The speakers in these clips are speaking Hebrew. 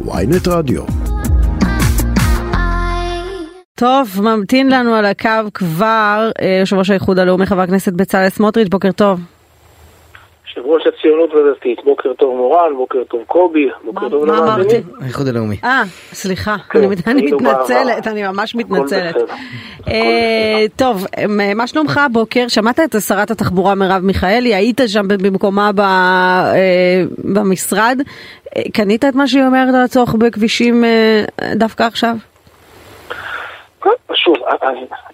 ויינט רדיו. טוב, ממתין לנו על הקו כבר אה, יושב ראש האיחוד הלאומי חבר הכנסת בצלאל סמוטריץ', בוקר טוב. יושב ראש הציונות הדתית, בוקר טוב מורן, בוקר טוב קובי, בוקר טוב מה אמרתי? האיחוד הלאומי. אה, סליחה, כן, אני היינו מתנצלת. אני ממש מתנצלת. אה, טוב, מה שלומך הבוקר? שמעת את שרת התחבורה מרב מיכאלי, היית שם במקומה ב- אה, במשרד, אה, קנית את מה שהיא אומרת על הצורך בכבישים דווקא עכשיו? כן, שוב,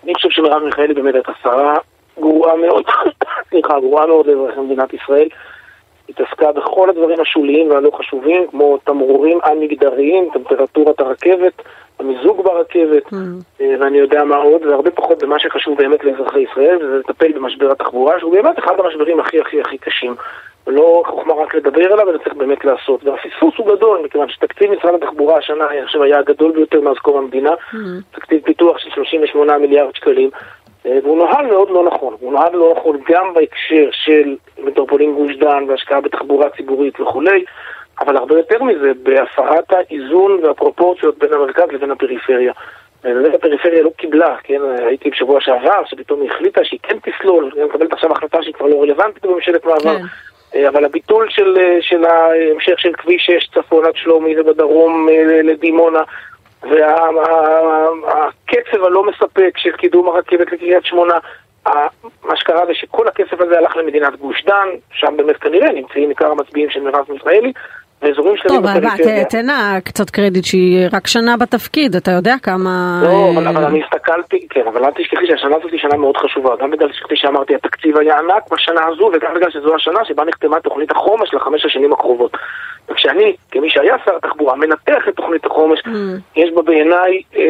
אני חושב שמרב מיכאלי באמת הייתה שרה גרועה מאוד, סליחה, גרועה מאוד לאזרחי מדינת ישראל. התעסקה בכל הדברים השוליים והלא חשובים, כמו תמרורים על-מגדריים, טמפרטורת הרכבת, המיזוג ברכבת, אה, ואני יודע מה עוד, והרבה פחות במה שחשוב באמת לאזרחי ישראל, וזה לטפל במשבר התחבורה, שהוא באמת אחד המשברים הכי הכי הכי קשים. ולא חוכמה רק לדבר עליו, אלא צריך באמת לעשות. והפספוס הוא גדול, מכיוון שתקציב משרד התחבורה השנה, אני חושב, היה הגדול ביותר מאז קום המדינה, תקציב פיתוח של 38 מיליארד שקלים, והוא נוהל מאוד לא נכון. הוא נוהל לא נכון גם בהקשר של מטרופולין גוש דן והשקעה בתחבורה ציבורית וכולי, אבל הרבה יותר מזה, בהפרת האיזון והפרופורציות בין המרכז לבין הפריפריה. ובאמת הפריפריה לא קיבלה, כן, הייתי בשבוע שעבר, שפתאום היא החליטה שהיא כן תסלול, היא מקבלת עכשיו החלטה שהיא כבר לא רלוונטית בממשלת מעבר. כן. אה, אבל הביטול של, אה, של ההמשך של כביש 6 צפון עד שלומי ובדרום אה, לדימונה והקצב הלא מספק של קידום הרכבת לקריית שמונה מה שקרה זה שכל הכסף הזה הלך למדינת גוש דן, שם באמת כנראה נמצאים עיקר המצביעים של מרב מיכאלי, ואזורים שלמים טוב, אבל בפריפריה. תן לה קצת קרדיט שהיא רק שנה בתפקיד, אתה יודע כמה... לא, אבל, אה, אבל אני הסתכלתי, כן, אבל אל תשכחי שהשנה הזאת היא שנה מאוד חשובה, גם בגלל שכפי שאמרתי, התקציב היה ענק בשנה הזו, וגם בגלל שזו השנה שבה נחתמה תוכנית החומש לחמש השנים הקרובות. וכשאני, כמי שהיה שר התחבורה, מנתח את תוכנית החומש, יש בה בעיניי אה,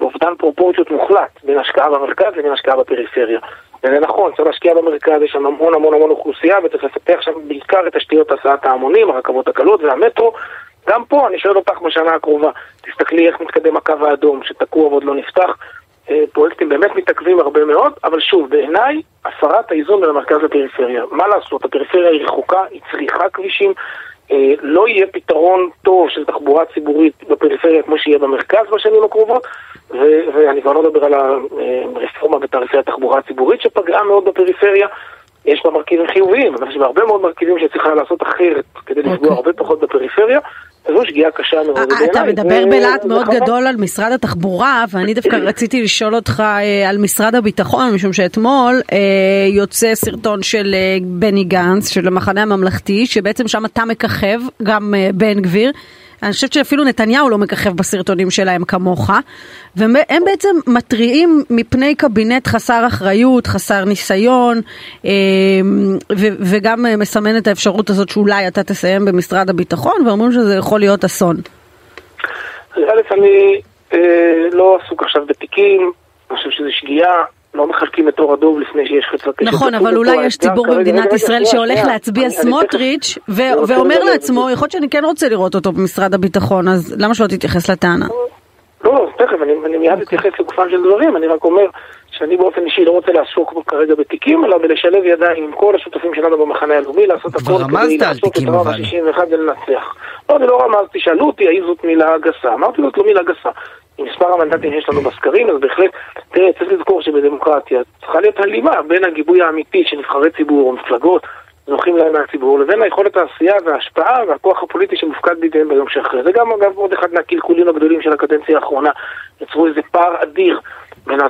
אובדן פרופורציות מוחלט בין השקעה במרכז לבין השקעה בפריפריה. וזה נכון, צריך להשקיע במרכז, יש שם המון המון המון אוכלוסייה, וצריך לפתח שם בעיקר את תשתיות הסעת ההמונים, הרכבות הקלות והמטרו. גם פה אני שואל אותך בשנה הקרובה, תסתכלי איך מתקדם הקו האדום, שתקוע ועוד לא נפתח. אה, פרויקטים באמת מתעכבים הרבה מאוד, אבל שוב, בעיניי, הסרת האיזון בין המרכז לפריפריה. מה לעשות, הפריפריה היא רחוקה, היא צריכה כבישים, אה, לא יהיה פתרון טוב של תחבורה ציבורית בפריפריה כמו שיהיה במרכז בשנים הקרובות, ו- ואני כבר לא מדבר על הרפורמה בתעריפי התחבורה הציבורית שפגעה מאוד בפריפריה. יש בה מרכיבים חיוביים, אבל יש בה הרבה מאוד מרכיבים שצריכה לעשות אחרת כדי לפגוע אוקיי. הרבה פחות בפריפריה, וזו שגיאה קשה מאוד אה, בעיניי. אתה מדבר בלהט מאוד. גדול על משרד התחבורה, ואני דווקא רציתי לשאול אותך אה, על משרד הביטחון, משום שאתמול אה, יוצא סרטון של בני גנץ, של המחנה הממלכתי, שבעצם שם אתה מככב, גם בן גביר. אני חושבת שאפילו נתניהו לא מככב בסרטונים שלהם כמוך, והם בעצם מתריעים מפני קבינט חסר אחריות, חסר ניסיון, ו- וגם מסמן את האפשרות הזאת שאולי אתה תסיים במשרד הביטחון, ואומרים שזה יכול להיות אסון. א', אני אה, לא עסוק עכשיו בתיקים, אני חושב שזו שגיאה, לא מחלקים את אור הדוב לפני שיש חצות קשת. נכון, אבל אולי יש ציבור במדינת ישראל שהולך. להצביע סמוטריץ' תכף- ואומר לעצמו. יכול להיות שאני כן רוצה לראות אותו במשרד הביטחון, אז למה שלא תתייחס לטענה? לא, תכף, אני, אני מיד אתייחס לגופם של דברים, אני רק אומר שאני באופן אישי לא רוצה לעסוק בו כרגע בתיקים, אלא בלשלב ידיים עם כל השותפים שלנו במחנה הלאומי, לעשות הכל על לעשות את הרב אבל. ה-61 ולנצח. לא, אני לא רמזתי, שאלו אותי האם זאת מילה גסה, אמרתי זאת לא מילה גסה. עם מספר המנדטים שיש לנו בסקרים, אז בהחלט, תראה, צריך לזכור שבדמוקרטיה צריכה להיות הלימה בין הגיבוי האמיתי של נבחרי ציבור או מפלגות זוכים להם מהציבור, לבין היכולת העשייה וההשפעה והכוח הפוליטי שמופקד בידיהם ביום שאחרי. זה גם אגב עוד אחד מהקלקולים הגדולים של הקדנציה האחרונה. יצרו איזה פער אדיר בין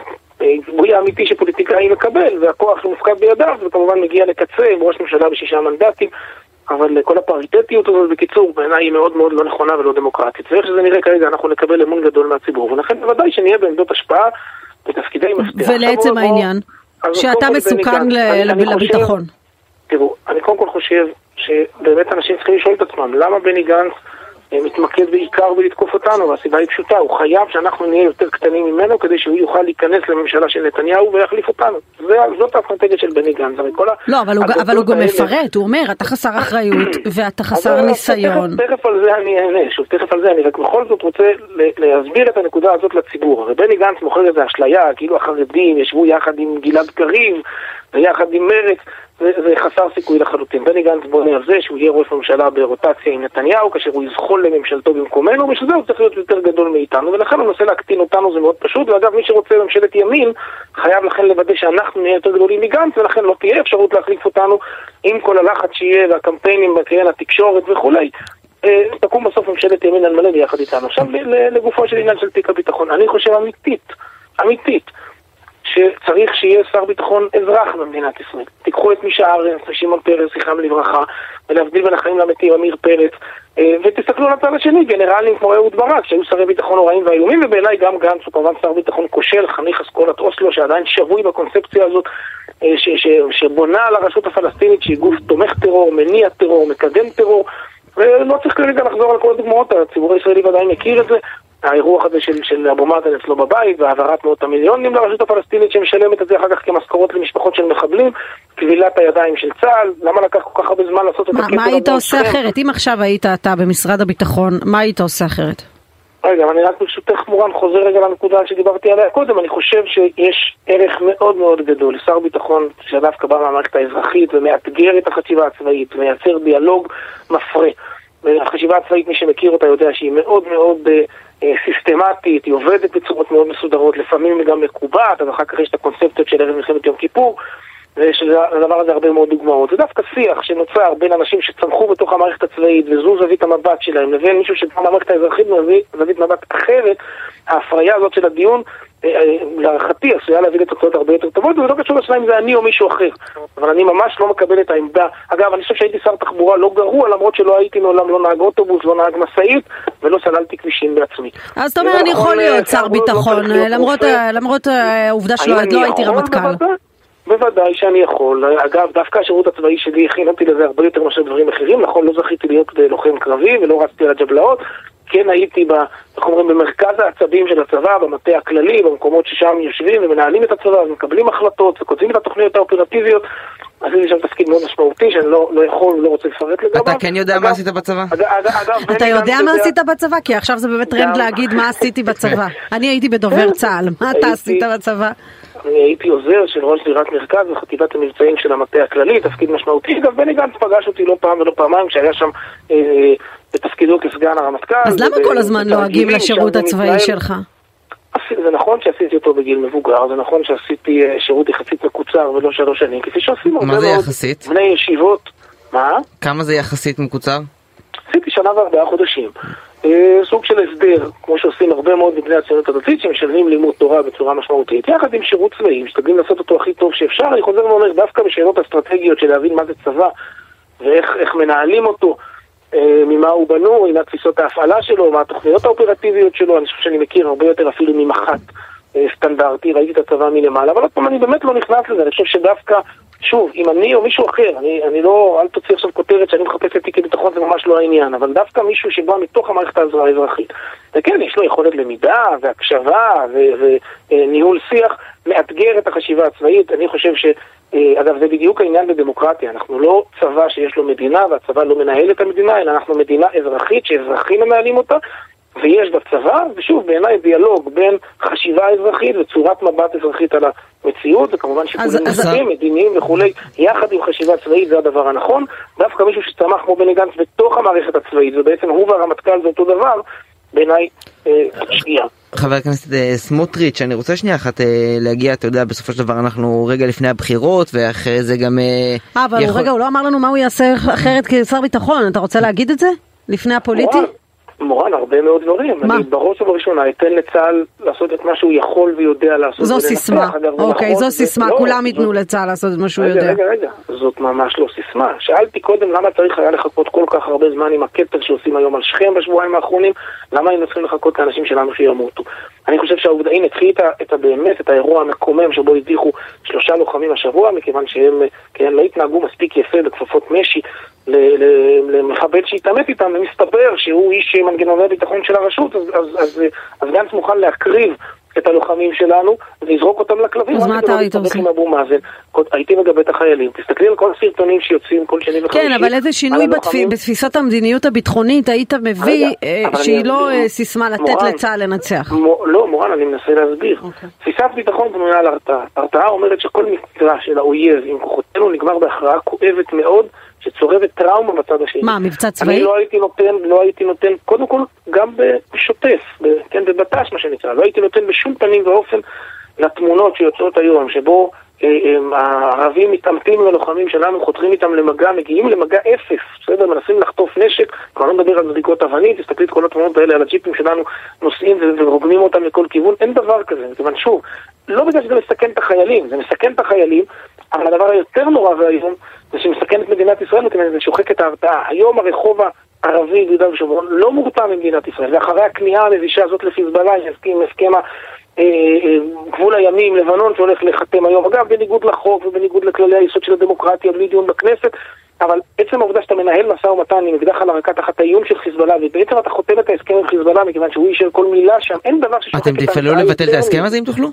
הגיבוי האמיתי שפוליטיקאי מקבל והכוח שמופקד בידיו, וכמובן מגיע לקצה עם ראש ממשלה בשישה מנדטים. אבל כל הפריטטיות הזאת, בקיצור, בעיניי היא מאוד מאוד לא נכונה ולא דמוקרטית. ואיך שזה נראה כרגע, אנחנו נקבל אמון גדול מהציבור, ולכן בוודאי שנהיה בעמדות השפעה בתפקידי מפתח. ולעצם העניין, שאתה מסוכן לביטחון. תראו, אני קודם כל חושב שבאמת אנשים צריכים לשאול את עצמם, למה בני גנץ אה, מתמקד בעיקר בלתקוף אותנו, והסיבה היא פשוטה, הוא חייב שאנחנו נהיה יותר קטנים ממנו כדי שהוא יוכל להיכנס לממשלה של נתניהו ויחליף אותנו. זה, זאת האסטרטגיה של בני גנץ, הרי כל ה... לא, אבל הוא, אבל הוא גם האלה- מפרט, הוא אומר, אתה חסר אחריות ואתה חסר אבל ניסיון. תכף, תכף על זה אני אענה, שוב, תכף על זה, אני רק בכל זאת רוצה להסביר את הנקודה הזאת לציבור. הרי בני גנץ מוכר איזה אשליה, כאילו החרדים ישבו יחד עם גלעד קריב ויחד עם מרצ, זה, זה חסר סיכוי לחלוטין. בני גנץ בונה על זה שהוא יהיה ראש ממשלה ברוטציה עם נתניהו, כאשר הוא יזחול לממשלתו במקומנו, בשביל זה הוא צריך להיות יותר גדול מאיתנו, ולכן הוא מנסה להקטין אותנו, זה מאוד פשוט, ואגב, מי שרוצה ממשלת ימין, חייב לכן לוודא שאנחנו נהיה יותר גדולים מגנץ, ולכן לא תהיה אפשרות להחליף אותנו עם כל הלחץ שיהיה, והקמפיינים בקריין התקשורת וכולי. אה, תקום בסוף ממשלת ימין על מלא ביחד איתנו. עכשיו לגופו של עניין של תיק הביטחון, אני חושב אמיתית, אמיתית, שצריך שיהיה שר ביטחון אזרח במדינת ישראל. תיקחו את מישה ארנס ושמעון פרס, זכרם לברכה, ולהבדיל בין החיים למתים, עמיר פרץ, אה, ותסתכלו על הצד השני, גנרלים כמו אהוד ברק, שהיו שרי ביטחון נוראים ואיומים, ובעיניי גם גנץ הוא כמובן שר ביטחון כושל, חניך אסכולת אוסלו, שעדיין שבוי בקונספציה הזאת, אה, ש- ש- שבונה על הרשות הפלסטינית שהיא גוף תומך טרור, מניע טרור, מקדם טרור, ולא צריך כרגע לחזור על כל הדוגמאות, הציבור הישראלי ודאי מכיר את זה. האירוח הזה של, של אבו מאזן אצלו בבית והעברת מאות המיליונים לרשות הפלסטינית שמשלמת את זה אחר כך כמשכורות למשפחות של מחבלים, כבילת הידיים של צה"ל, למה לקח כל כך הרבה זמן לעשות את מה, מה היית עושה אחרת? אם עכשיו היית אתה במשרד הביטחון, מה היית עושה אחרת? רגע, אני רק ברשותך מורן חוזר רגע לנקודה שדיברתי עליה קודם, אני חושב שיש ערך מאוד מאוד גדול לשר ביטחון שדווקא בא מהמערכת האזרחית ומאתגר את החטיבה הצבאית ומייצר דיאלוג מפרה. החשיבה הצבאית, מי שמכיר אותה יודע שהיא מאוד מאוד אה, סיסטמטית, היא עובדת בצורות מאוד מסודרות, לפעמים היא גם מקובעת, אז אחר כך יש את הקונספציות של ערב מלחמת יום כיפור, ויש לדבר הזה הרבה מאוד דוגמאות. זה דווקא שיח שנוצר בין אנשים שצמחו בתוך המערכת הצבאית וזו זווית המבט שלהם, לבין מישהו שבא מהמערכת האזרחית זווית מבט אחרת, ההפריה הזאת של הדיון להערכתי עשויה להביא לתוצאות הרבה יותר טובות, וזה לא קשור לשאלה אם זה אני או מישהו אחר. אבל אני ממש לא מקבל את העמדה. אגב, אני חושב שהייתי שר תחבורה לא גרוע, למרות שלא הייתי מעולם לא נהג אוטובוס, לא נהג משאית, ולא סללתי כבישים בעצמי. אז אתה אומר, אני יכול להיות שר ביטחון, למרות העובדה שלא הייתי רמטכ"ל. בוודאי שאני יכול. אגב, דווקא השירות הצבאי שלי הכין אותי לזה הרבה יותר מאשר דברים אחרים. נכון, לא זכיתי להיות לוחם קרבי ולא רצתי על הג'בלאות. כן הייתי, ב, איך אומרים, במרכז העצבים של הצבא, במטה הכללי, במקומות ששם יושבים ומנהלים את הצבא ומקבלים החלטות וכותבים את התוכניות האופרטיביות. עשיתי שם תפקיד מאוד משמעותי שאני לא, לא יכול, לא רוצה לפרט לגביו. אתה כן יודע מה עשית בצבא? אתה יודע מה עשית בצבא? כי עכשיו זה באמת טרנד להגיד מה עשיתי בצבא. אני הייתי בדובר צה"ל, מה אתה עשית בצבא? הייתי עוזר של ראש דירת מרכז וחטיבת המבצעים של המטה הכללי, תפקיד משמעותי. אגב, בני גנץ פגש אותי לא פעם ולא פעמיים כשהיה שם אה, בתפקידו כסגן הרמטכ"ל. אז למה כל הזמן לועגים לשירות הצבאי שלך? זה נכון שעשיתי אותו בגיל מבוגר, זה נכון שעשיתי שירות יחסית מקוצר ולא שלוש שנים, כפי שעשינו מה זה יחסית? בני ישיבות. מה? כמה זה יחסית מקוצר? עשיתי שנה וארבעה חודשים. סוג של הסדר, כמו שעושים הרבה מאוד מבני הציונות הדתית, שמשלמים לימוד תורה בצורה משמעותית, יחד עם שירות צבאי, משתדלים לעשות אותו הכי טוב שאפשר. אני חוזר ואומר, דווקא בשאלות אסטרטגיות של להבין מה זה צבא ואיך מנהלים אותו, ממה הוא בנוי, מה תפיסות ההפעלה שלו, מה התוכניות האופרטיביות שלו, אני חושב שאני מכיר הרבה יותר אפילו ממח"ט סטנדרטי, ראיתי את הצבא מלמעלה, אבל עוד פעם, אני באמת לא נכנס לזה, אני חושב שדווקא, שוב, אם אני או מישהו אחר, אני, אני לא, אל תוציא עכשיו כותרת שאני מחפש את תיקי ביטחון, זה ממש לא העניין, אבל דווקא מישהו שבא מתוך המערכת האזרחית, וכן, יש לו יכולת למידה והקשבה וניהול שיח, מאתגר את החשיבה הצבאית, אני חושב ש... אגב, זה בדיוק העניין בדמוקרטיה, אנחנו לא צבא שיש לו מדינה והצבא לא מנהל את המדינה, אלא אנחנו מדינה אזרחית שאזרחים מנהלים אותה, ויש בצבא, ושוב, בעיניי דיאלוג בין חשיבה אזרחית וצורת מבט אזרחית על המציאות, וכמובן שיקולים נוספים, מדיניים וכולי, יחד עם חשיבה צבאית זה הדבר הנכון. דווקא מישהו שצמח כמו בני גנץ בתוך המערכת הצבאית, ובעצם הוא והרמטכ"ל זה אותו דבר, בעיניי שגיאה. חבר הכנסת סמוטריץ', אני רוצה שנייה אחת להגיע, אתה יודע, בסופו של דבר אנחנו רגע לפני הבחירות, ואחרי זה גם... אה, אבל רגע, הוא לא אמר לנו מה הוא יעשה אחרת כשר ביטחון, אתה רוצה להגיד את זה? לפני הפוליטי? מורן, הרבה מאוד דברים. מה? אני בראש ובראשונה אתן לצה"ל לעשות את מה שהוא יכול ויודע לעשות. זו סיסמה, אוקיי, זו סיסמה, כולם ייתנו לצה"ל לעשות את מה שהוא יודע. רגע, רגע, זאת ממש לא סיסמה. שאלתי קודם למה צריך היה לחכות כל כך הרבה זמן עם הקטל שעושים היום על שכם בשבועיים האחרונים, למה היינו צריכים לחכות לאנשים שלנו שימותו. אני חושב שהעובדה, הנה, קחי את באמת, את האירוע המקומם שבו הדיחו שלושה לוחמים השבוע, מכיוון שהם כן, לא התנהגו מספיק יפה בכפפות משי למחבל שהתעמת איתם, ומסתבר שהוא איש מנגנוני ביטחון של הרשות, אז, אז, אז, אז גנץ מוכן להקריב את הלוחמים שלנו ויזרוק אותם לכלבים. אז מה אתה היית עושה? עם אבו מאזן, הייתי מגבה את החיילים. תסתכלי על כל הסרטונים שיוצאים כל שני וחמישי. כן, אבל איזה שינוי הלוחמים... בתפיסת המדיניות הביטחונית היית מביא, אה, שהיא לא. אה, סיסמה לתת לצה"ל לנצח. מ- לא, מורן, אני מנסה להסביר. אוקיי. תפיסת ביטחון בנויה על הרתעה. הרתעה אומרת שכל מקרה של האויב עם כוחותינו נגמר בהכרעה כואבת מאוד, שצורבת טראומה בצד השני. מה, מבצע צבאי? אני לא הייתי נותן, לא הייתי נותן, קודם כל, גם בשוטף, ב- כן, בבט"ש מה שנקרא, לא הייתי נותן בשום פנים ואופן לתמונות שיוצאות היום, שבו הערבים מתעמתים עם הלוחמים שלנו, חותרים איתם למגע, מגיעים למגע אפס, בסדר? מנסים לחטוף נשק, כבר לא מדבר על זריקות אבנים, תסתכלי את כל התמונות האלה על הג'יפים שלנו נוסעים ורוגמים אותם לכל כיוון, אין דבר כזה, מכיוון שוב, לא בגלל שזה מסכן את החיילים, זה מסכן את החיילים, אבל הדבר היותר נורא והיום זה שמסכן את מדינת ישראל, מכיוון שזה שוחק את ההרתעה. היום הרחוב הערבי ביהודה ושומרון לא מורתע ממדינת ישראל, ואחרי הכניעה המבישה הזאת לחיזבאללה, עם הסכם גבול הימי עם לבנון שהולך להיחתם היום, אגב בניגוד לחוק ובניגוד לכללי היסוד של הדמוקרטיה בלי דיון בכנסת, אבל עצם העובדה שאתה מנהל משא ומתן עם אקדח על הרקע תחת האיום של חיזבאללה ובעצם אתה חותם את ההסכם עם חיזבאללה מכיוון שהוא אישר כל מילה שם, אין דבר ששוחק את אתם תפעלו ההרתעה לבטל את ההסכם. הזה אם תוכלו?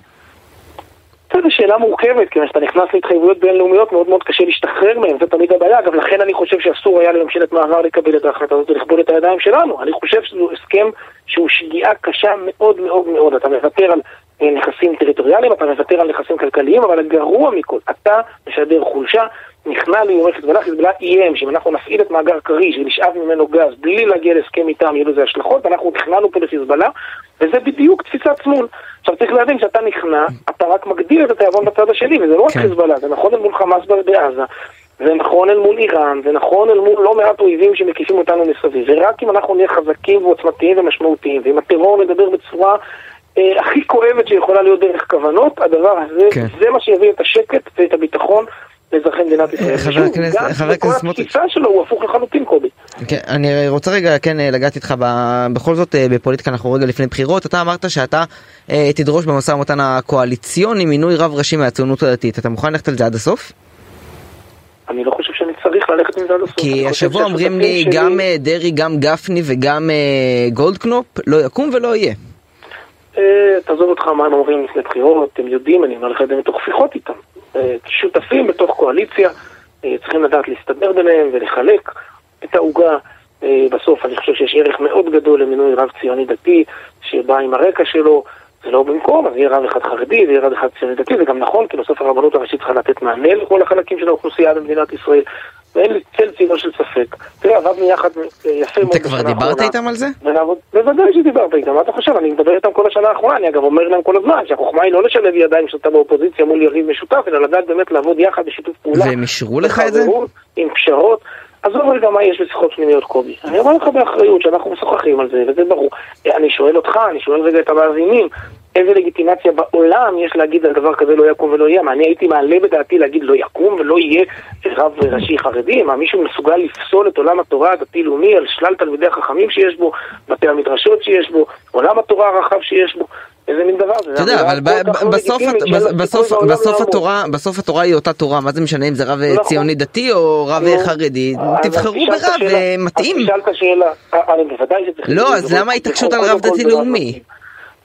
זו שאלה מורכבת, כיוון שאתה נכנס להתחייבויות בינלאומיות מאוד מאוד קשה להשתחרר מהן, זו תמיד הבעיה. אגב, לכן אני חושב שאסור היה לממשלת מעבר לקבל את ההחלטה הזאת ולכבול את הידיים שלנו. אני חושב שזה הסכם שהוא שגיאה קשה מאוד מאוד מאוד. אתה מוותר על נכסים טריטוריאליים, אתה מוותר על נכסים כלכליים, אבל הגרוע מכל, אתה משדר חולשה, נכנע לאיומי חיזבאללה, חיזבאללה איים שאם אנחנו נפעיל את מאגר כריש ונשאב ממנו גז בלי להגיע להסכם איתם, יהיו לזה השלכות, ואנחנו נכנענו פה לחיזבאללה, וזה בדיוק תפיסת שמאל. עכשיו צריך להבין שאתה נכנע, אתה רק מגדיל את התיאבון בצד השני, וזה לא רק כן. חיזבאללה, זה נכון אל מול חמאס בעזה, זה נכון אל מול איראן, זה נכון אל מול לא מעט אויבים שמקיפים אותנו מסביב, ורק אם אנחנו נהיה חזקים ועוצמתיים ומשמעותיים, ואם הטרור מדבר בצורה אה, הכי כואבת שיכולה להיות דרך כוונות, הדבר הזה, כן. זה מה שיביא את השקט ואת הביטחון לאזרחי מדינת ישראל. חבר הכנסת- גנץ חבר וכל הכנסת סמוטריץ'. התפיסה שלו הוא הפוך לחלוטין, קובי. כן, אני רוצה רגע כן אה, לגעת איתך ב- בכל זאת אה, בפוליטיקה אנחנו רגע לפני בחירות אתה אמרת שאתה אה, תדרוש במשא ומתן הקואליציוני מינוי רב ראשי מהציונות הדתית אתה מוכן ללכת על זה עד הסוף? אני לא חושב שאני צריך ללכת עם זה עד הסוף. כי השבוע אומרים לי גם שלי- אה, דרעי גם גפני וגם אה, גולדקנופ לא יקום ולא יהיה. אה, תעזוב אותך מה הם אומרים לפני בחירות, הם יודעים, אני אומר לך את זה מתוך שיחות איתם. אה, שותפים בתוך קואליציה, אה, צריכים לדעת להסתדר ביניהם ולחלק את העוגה. בסוף אני חושב שיש ערך מאוד גדול למינוי רב ציוני דתי, שבא עם הרקע שלו, זה לא במקום, אז יהיה רב אחד חרדי ויהיה רב אחד ציוני דתי, זה גם נכון, כי בסוף הרבנות הראשית צריכה לתת מענה לכל החלקים של האוכלוסייה במדינת ישראל, ואין לי צל צילו של ספק. תראה, עבדנו יחד אה, יפה מאוד אתה כבר דיברת. איתם על זה? בוודאי שדיברת איתם, מה אתה חושב? אני מדבר איתם כל השנה האחרונה, אני אגב אומר להם כל הזמן שהחוכמה היא לא לשלב ידיים כשאתה באופוזיציה מול יריב משותף, אלא לדעת באמת לעבוד יחד בשיתוף פעולה. והם אישרו לך את זה? עם פשרות. עזוב רגע מה יש בשיחות פנימיות קובי. אני אומר לך באחריות שאנחנו משוחחים על זה, וזה ברור. אני שואל אותך, אני שואל רגע את המאזינים, איזה לגיטימציה בעולם יש להגיד על דבר כזה לא יקום ולא יהיה? מה, אני הייתי מעלה בדעתי להגיד לא יקום ולא יהיה רב ראשי חרדי? מה, מישהו מסוגל לפסול את עולם התורה הדתי-לאומי על שלל תלמידי החכמים שיש בו, בתי המדרשות שיש בו, עולם התורה הרחב שיש בו? איזה מין דבר זה? אתה יודע, אבל לא בסוף. התורה בסוף התורה היא אותה תורה מה זה משנה אם זה רב אה, נכון. ציוני דתי או רב אה, חרדי תבחרו ברב אה, מתאים. אז תשאל את השאלה, אה, אני בוודאי שצריך... לא, אז למה ההתעקשות על רב דתי רב לאומי?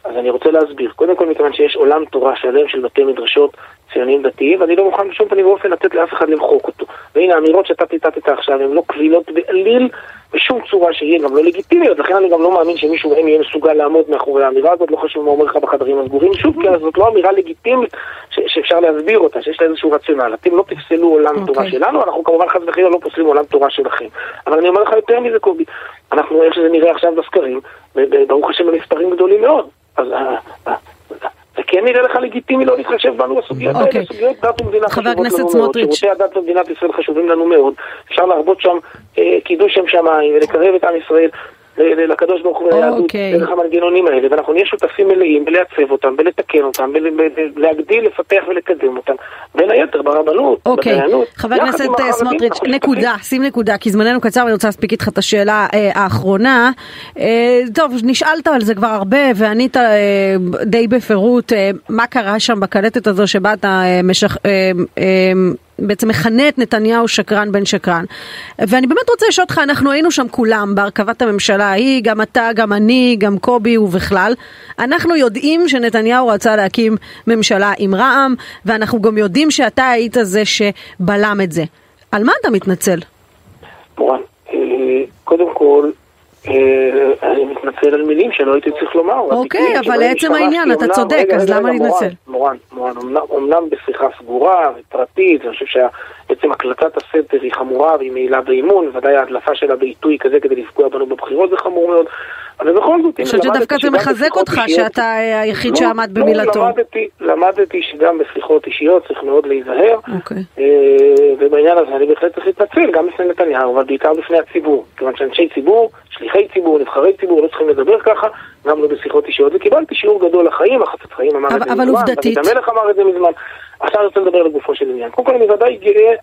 אז אני רוצה להסביר. קודם כל מכיוון שיש עולם תורה שלם של בתי מדרשות ציוניים דתיים, ואני לא מוכן בשום פנים ואופן לתת לאף אחד למחוק אותו. והנה האמירות שאתה ציטטת עכשיו הן לא קבילות בעליל בשום צורה שהיא, גם לא לגיטימיות, לכן אני גם לא מאמין שמישהו מהם יהיה מסוגל לעמוד מאחורי האמירה הזאת, לא חשוב מה אומר לך בחדרים הסגורים, שוב, כי זאת לא אמירה לגיטימית ש- שאפשר להסביר אותה, שיש לה איזשהו רציונל. אתם לא תפסלו עולם אוקיי. תורה שלנו, אנחנו כמובן חס וחלילה לא פוסלים עולם תורה שלכם. אבל אני אומר לך יותר מזה, קובי, אנחנו, איך שזה נראה עכשיו בסקרים, ברוך השם במספרים גדולים מאוד. אז אה, אה, נראה לך לגיטימי לא להתחשב בנו בסוגיות האלה, אוקיי. סוגיות דת ומדינה חשובות לנו מאוד. שירותי הדת במדינת ישראל חשובים לנו מאוד, אפשר להרבות שם אה, קידוש שם שמיים ולקרב את עם ישראל לקדוש ברוך הוא וליהדות אוקיי. דרך המנגנונים האלה, ואנחנו נהיה שותפים מלאים בלעצב אותם, בלתקן אותם, בל- ב- ב- להגדיל, לפתח ולקדם אותם, בין היתר ברבנות, אוקיי, בדיינות, חבר הכנסת אה, סמוטריץ'. נקודה, שים נקודה, כי זמננו קצר ואני רוצה להספיק איתך את השאלה אה, האחרונה. אה, טוב, נשאלת על זה כבר הרבה וענית די בפירוט מה קרה שם בקלטת הזו שבה אתה בעצם מכנה את נתניהו שקרן בן שקרן. ואני באמת רוצה לשאול אותך, אנחנו היינו שם כולם בהרכבת הממשלה ההיא, גם אתה, גם אני, גם קובי ובכלל. אנחנו יודעים שנתניהו רצה להקים ממשלה עם רע"מ, ואנחנו גם יודעים שאתה היית זה שבלם את זה. על מה אתה מתנצל? מורן, אה, קודם כל, אני מתנצל על מילים שלא הייתי צריך לומר. אוקיי, אבל לעצם העניין, אתה צודק, אז למה להתנצל? מורן, מורן, אמנם בשיחה סגורה ופרטית, אני חושב שבעצם הקלטת הסתר היא חמורה והיא מעילה באימון, ודאי ההדלפה שלה בעיתוי כזה כדי לפגוע בנו בבחירות זה חמור מאוד, אבל בכל זאת, אני חושבת שדווקא זה מחזק אותך שאתה היחיד לא, שעמד לא, במילתו. למדתי שגם בשיחות אישיות צריך מאוד להיזהר, אוקיי. אה, ובעניין הזה אני בהחלט צריך להתנצל גם בפני נתניהו, אבל בעיקר בפני הציבור, כיוון שאנשי ציבור, שליחי ציבור, נבחרי ציבור, לא צריכים לדבר ככה, גם לא בשיחות אישיות, וקיבלתי שיעור גדול לחיים, החפץ חיים אמר את זה מזמן, דוד המלך אמר את זה מזמן. עכשיו אני רוצה לדבר לגופו של עניין. קודם כל אני ודאי גאה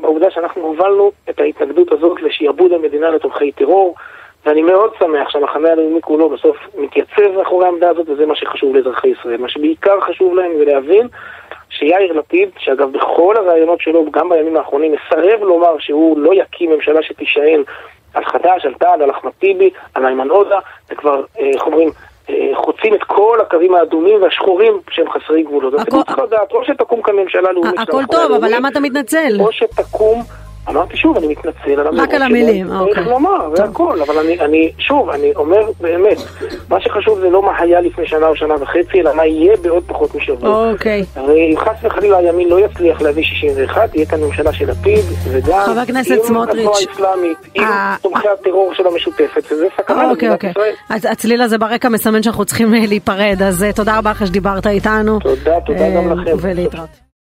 בעובדה שאנחנו הובלנו את ההתנגדות הזאת לשעבוד המדינה לתומכי טרור. ואני מאוד שמח שהמחנה הלאומי כולו בסוף מתייצב מאחורי העמדה הזאת, וזה מה שחשוב לאזרחי ישראל. מה שבעיקר חשוב להם זה להבין שיאיר לפיד, שאגב בכל הראיונות שלו, גם בימים האחרונים, מסרב לומר שהוא לא יקים ממשלה שתישען על חד"ש, על תע"ל, על אחמד טיבי, על איימן עודה, וכבר, אה, איך אומרים, אה, חוצים את כל הקווים האדומים והשחורים שהם חסרי גבולות. אז צריך לדעת, או שתקום כאן ממשלה לאומית. הכל טוב, אבל למה אתה מתנצל? או שתקום... אמרתי שוב, אני מתנצל על המרות רק על המילים, אוקיי. צריך לומר, זה הכל, אבל אני, אני, שוב, אני אומר באמת, מה שחשוב זה לא מה היה לפני שנה או שנה וחצי, אלא מה יהיה בעוד פחות משבוע. אוקיי. הרי אם חס וחלילה הימין לא יצליח להביא 61, יהיה כאן ממשלה של לפיד, וגם חבר הכנסת סמוטריץ', עם התנועה האסלאמית, עם אה, תומכי הטרור של המשותפת, וזה סכנה אוקיי, למדינת אוקיי. ישראל. אז הצליל הזה ברקע מסמן שאנחנו צריכים אה, להיפרד, אז אה, תודה רבה לך שדיברת איתנו. תודה, תודה גם לכם. ולהתראות.